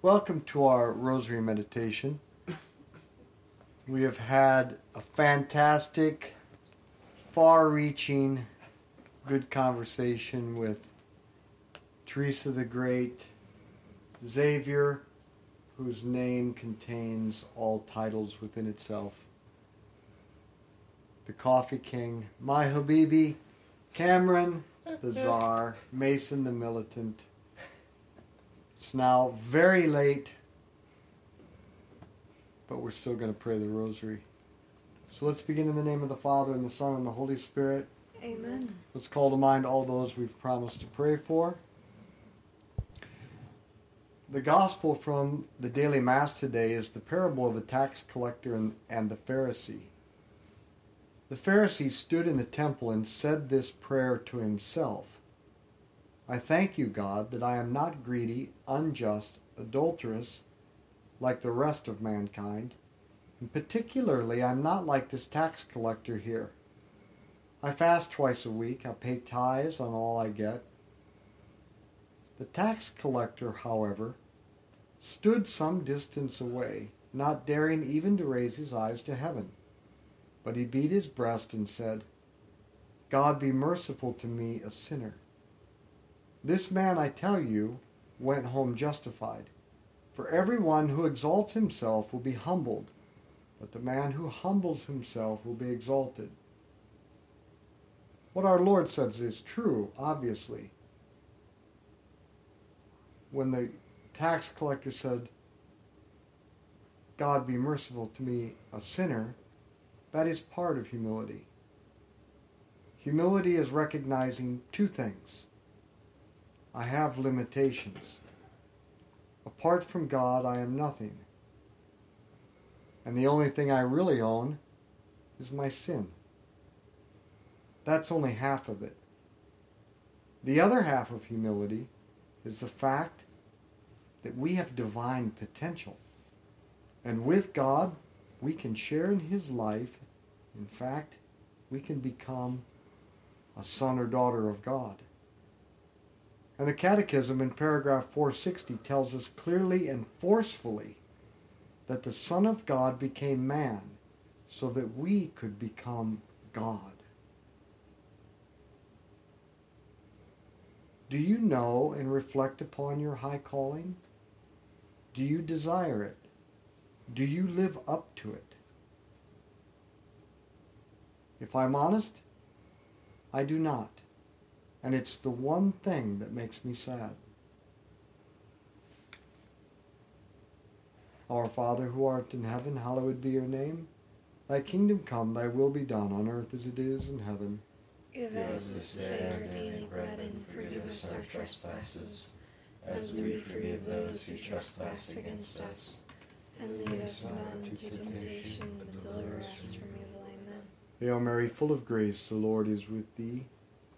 Welcome to our Rosary Meditation. We have had a fantastic, far reaching, good conversation with Teresa the Great, Xavier, whose name contains all titles within itself, the Coffee King, my Habibi, Cameron, the Czar, Mason the Militant. It's now very late, but we're still going to pray the rosary. So let's begin in the name of the Father, and the Son, and the Holy Spirit. Amen. Let's call to mind all those we've promised to pray for. The gospel from the daily Mass today is the parable of the tax collector and, and the Pharisee. The Pharisee stood in the temple and said this prayer to himself I thank you, God, that I am not greedy, unjust, adulterous, like the rest of mankind. And particularly, I'm not like this tax collector here. I fast twice a week. I pay tithes on all I get. The tax collector, however, stood some distance away, not daring even to raise his eyes to heaven. But he beat his breast and said, God be merciful to me, a sinner. This man, I tell you, went home justified. For everyone who exalts himself will be humbled, but the man who humbles himself will be exalted. What our Lord says is true, obviously. When the tax collector said, God be merciful to me, a sinner, that is part of humility. Humility is recognizing two things. I have limitations. Apart from God, I am nothing. And the only thing I really own is my sin. That's only half of it. The other half of humility is the fact that we have divine potential. And with God, we can share in His life. In fact, we can become a son or daughter of God. And the Catechism in paragraph 460 tells us clearly and forcefully that the Son of God became man so that we could become God. Do you know and reflect upon your high calling? Do you desire it? Do you live up to it? If I'm honest, I do not. And it's the one thing that makes me sad. Our Father who art in heaven, hallowed be your name. Thy kingdom come, thy will be done on earth as it is in heaven. Give us this day our daily bread and forgive us our trespasses, as we forgive those who trespass against us. And lead us not into temptation, but deliver us from evil. Amen. Hail Mary, full of grace, the Lord is with thee.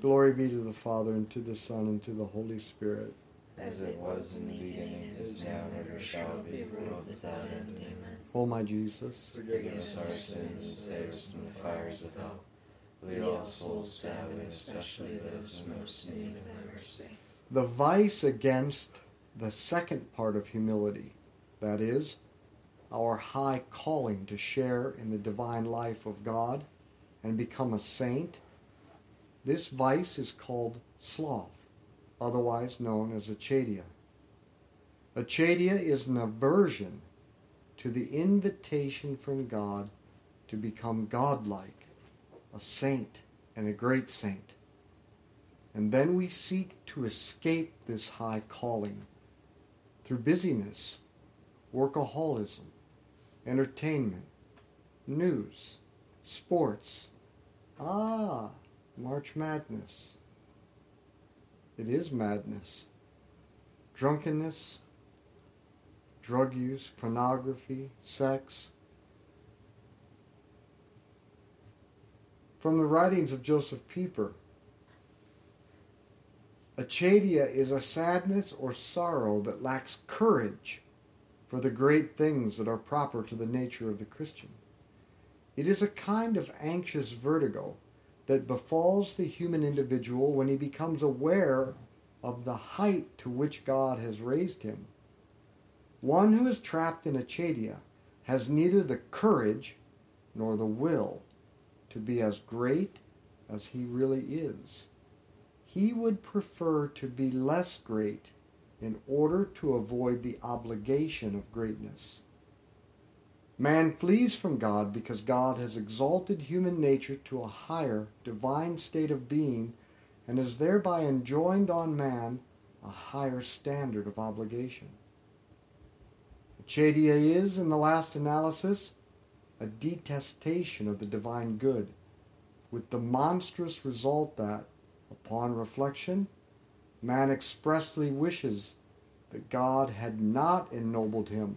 Glory be to the Father, and to the Son, and to the Holy Spirit. As it was in the beginning, is now, and ever shall be, world without end. Amen. O my Jesus, Forgive us our sins and save us from the fires of hell. Lead all souls to heaven, especially those who most need of thy mercy. the vice against the second part of humility, that is, our high calling to share in the divine life of God and become a saint, this vice is called sloth, otherwise known as acedia. Acedia is an aversion to the invitation from God to become godlike, a saint, and a great saint. And then we seek to escape this high calling through busyness, workaholism, entertainment, news, sports. Ah, March Madness. It is madness. Drunkenness, drug use, pornography, sex. From the writings of Josef Pieper, Acedia is a sadness or sorrow that lacks courage for the great things that are proper to the nature of the Christian. It is a kind of anxious vertigo that befalls the human individual when he becomes aware of the height to which God has raised him. One who is trapped in Acedia has neither the courage nor the will to be as great as he really is he would prefer to be less great in order to avoid the obligation of greatness. Man flees from God because God has exalted human nature to a higher, divine state of being and has thereby enjoined on man a higher standard of obligation. Acedia is, in the last analysis, a detestation of the divine good, with the monstrous result that, Upon reflection, man expressly wishes that God had not ennobled him,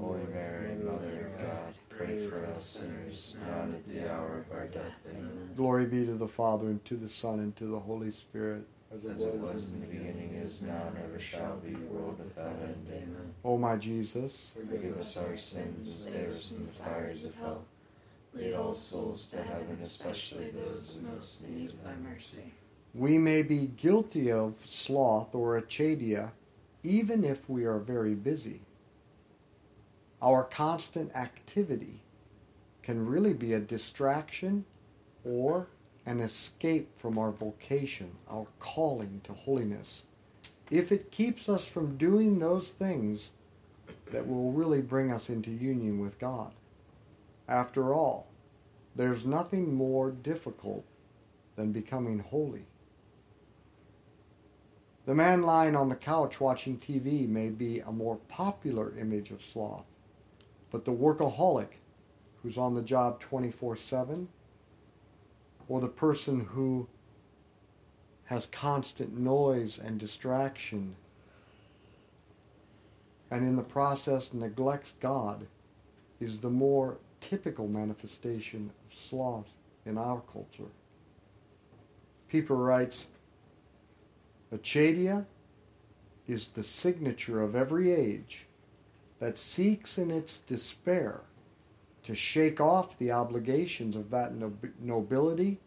Holy Mary, Mother of God, pray for us sinners, now and at the hour of our death. Amen. Glory be to the Father, and to the Son, and to the Holy Spirit. As it was in the beginning, is now, and ever shall be, world without end. Amen. O my Jesus, Forgive us our sins and save us from the fires of hell. Lead all souls to heaven, especially those in most need of thy mercy. we may be guilty of sloth or acedia even if we are very busy. Our constant activity can really be a distraction or an escape from our vocation, our calling to holiness. If it keeps us from doing those things that will really bring us into union with God. After all, there's nothing more difficult than becoming holy. The man lying on the couch watching TV may be a more popular image of sloth, but the workaholic who's on the job 24 7, or the person who has constant noise and distraction and in the process neglects God is the more typical manifestation of sloth in our culture. Pieper writes, Acedia is the signature of every age that seeks in its despair to shake off the obligations of that nob- nobility,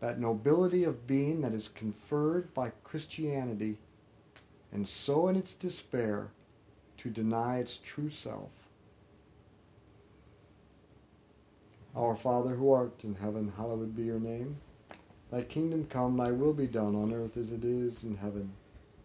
that nobility of being that is conferred by Christianity, and so in its despair to deny its true self. Our Father who art in heaven, hallowed be your name. Thy kingdom come, thy will be done on earth as it is in heaven.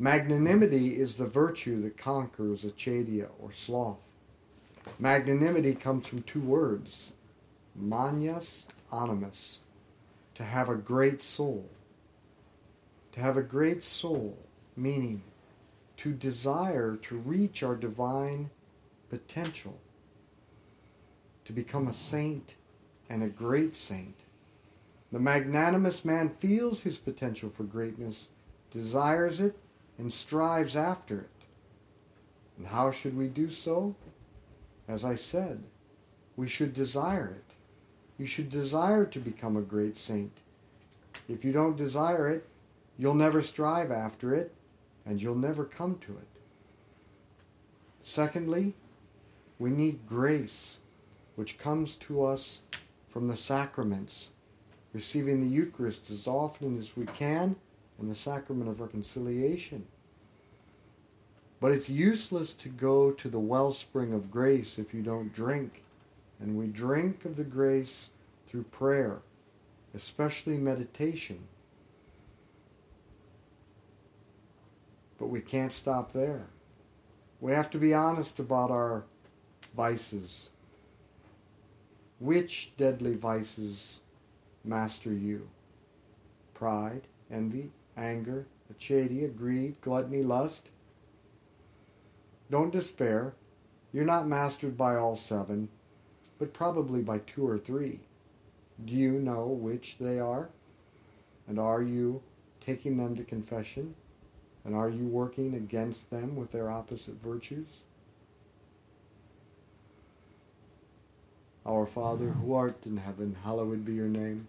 Magnanimity is the virtue that conquers acedia or sloth. Magnanimity comes from two words, magnus animus, to have a great soul. To have a great soul, meaning to desire to reach our divine potential, to become a saint and a great saint. The magnanimous man feels his potential for greatness, desires it, and strives after it. And how should we do so? As I said, we should desire it. You should desire to become a great saint. If you don't desire it, you'll never strive after it, and you'll never come to it. Secondly, we need grace, which comes to us from the sacraments, receiving the Eucharist as often as we can, and the sacrament of reconciliation. But it's useless to go to the wellspring of grace if you don't drink. And we drink of the grace through prayer, especially meditation. But we can't stop there. We have to be honest about our vices. Which deadly vices master you? Pride, envy, anger, acedia, greed, gluttony, lust? Don't despair. You're not mastered by all seven, but probably by two or three. Do you know which they are? And are you taking them to confession? And are you working against them with their opposite virtues? Our Father, who art in heaven, hallowed be your name.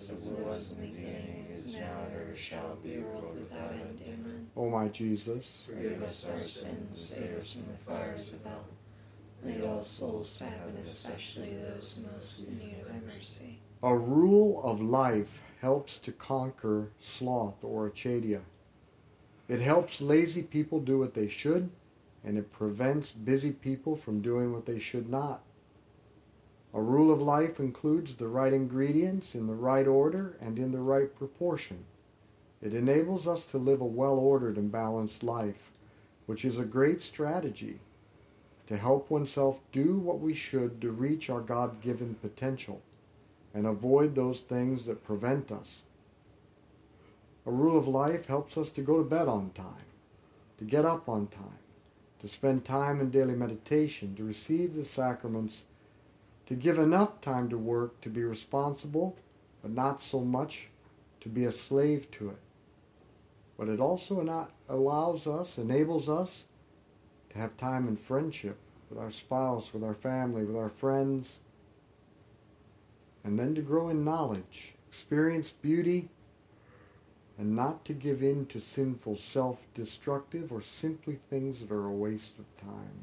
As it was in the beginning, is now, and ever shall be, world without end. Amen. O my Jesus, Forgive us our sins, save us from the fires of hell. Lead all souls to heaven, especially those most in need of thy mercy. a rule of life helps to conquer sloth or acedia. It helps lazy people do what they should, and it prevents busy people from doing what they should not. A rule of life includes the right ingredients in the right order and in the right proportion. It enables us to live a well ordered and balanced life, which is a great strategy to help oneself do what we should to reach our God given potential and avoid those things that prevent us. A rule of life helps us to go to bed on time, to get up on time, to spend time in daily meditation, to receive the sacraments, to give enough time to work, to be responsible, but not so much to be a slave to it. But it also not allows us, enables us to have time in friendship with our spouse, with our family, with our friends, and then to grow in knowledge, experience beauty, and not to give in to sinful, self destructive, or simply things that are a waste of time.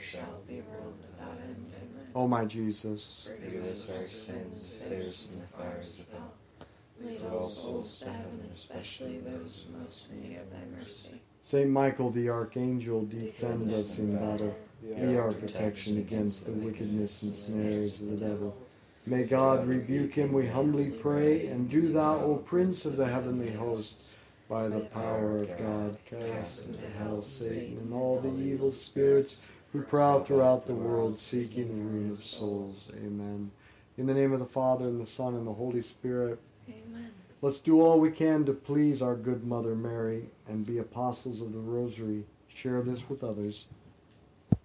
shall be, world without end. Amen. O my Jesus. Forgive us our sins, save us from the fires of hell. Lead all souls to heaven, especially those most in need of thy mercy. Saint Michael the Archangel, defend us in battle. Be our protection against the wickedness and snares of the devil. May God rebuke him, we humbly pray, and do thou, O Prince of the heavenly hosts, by the power of God, cast into hell Satan and all the evil spirits who prowl throughout the world seeking the ruin of souls. Amen. In the name of the Father, and the Son, and the Holy Spirit. Amen. Let's do all we can to please our good Mother Mary and be apostles of the Rosary. Share this with others.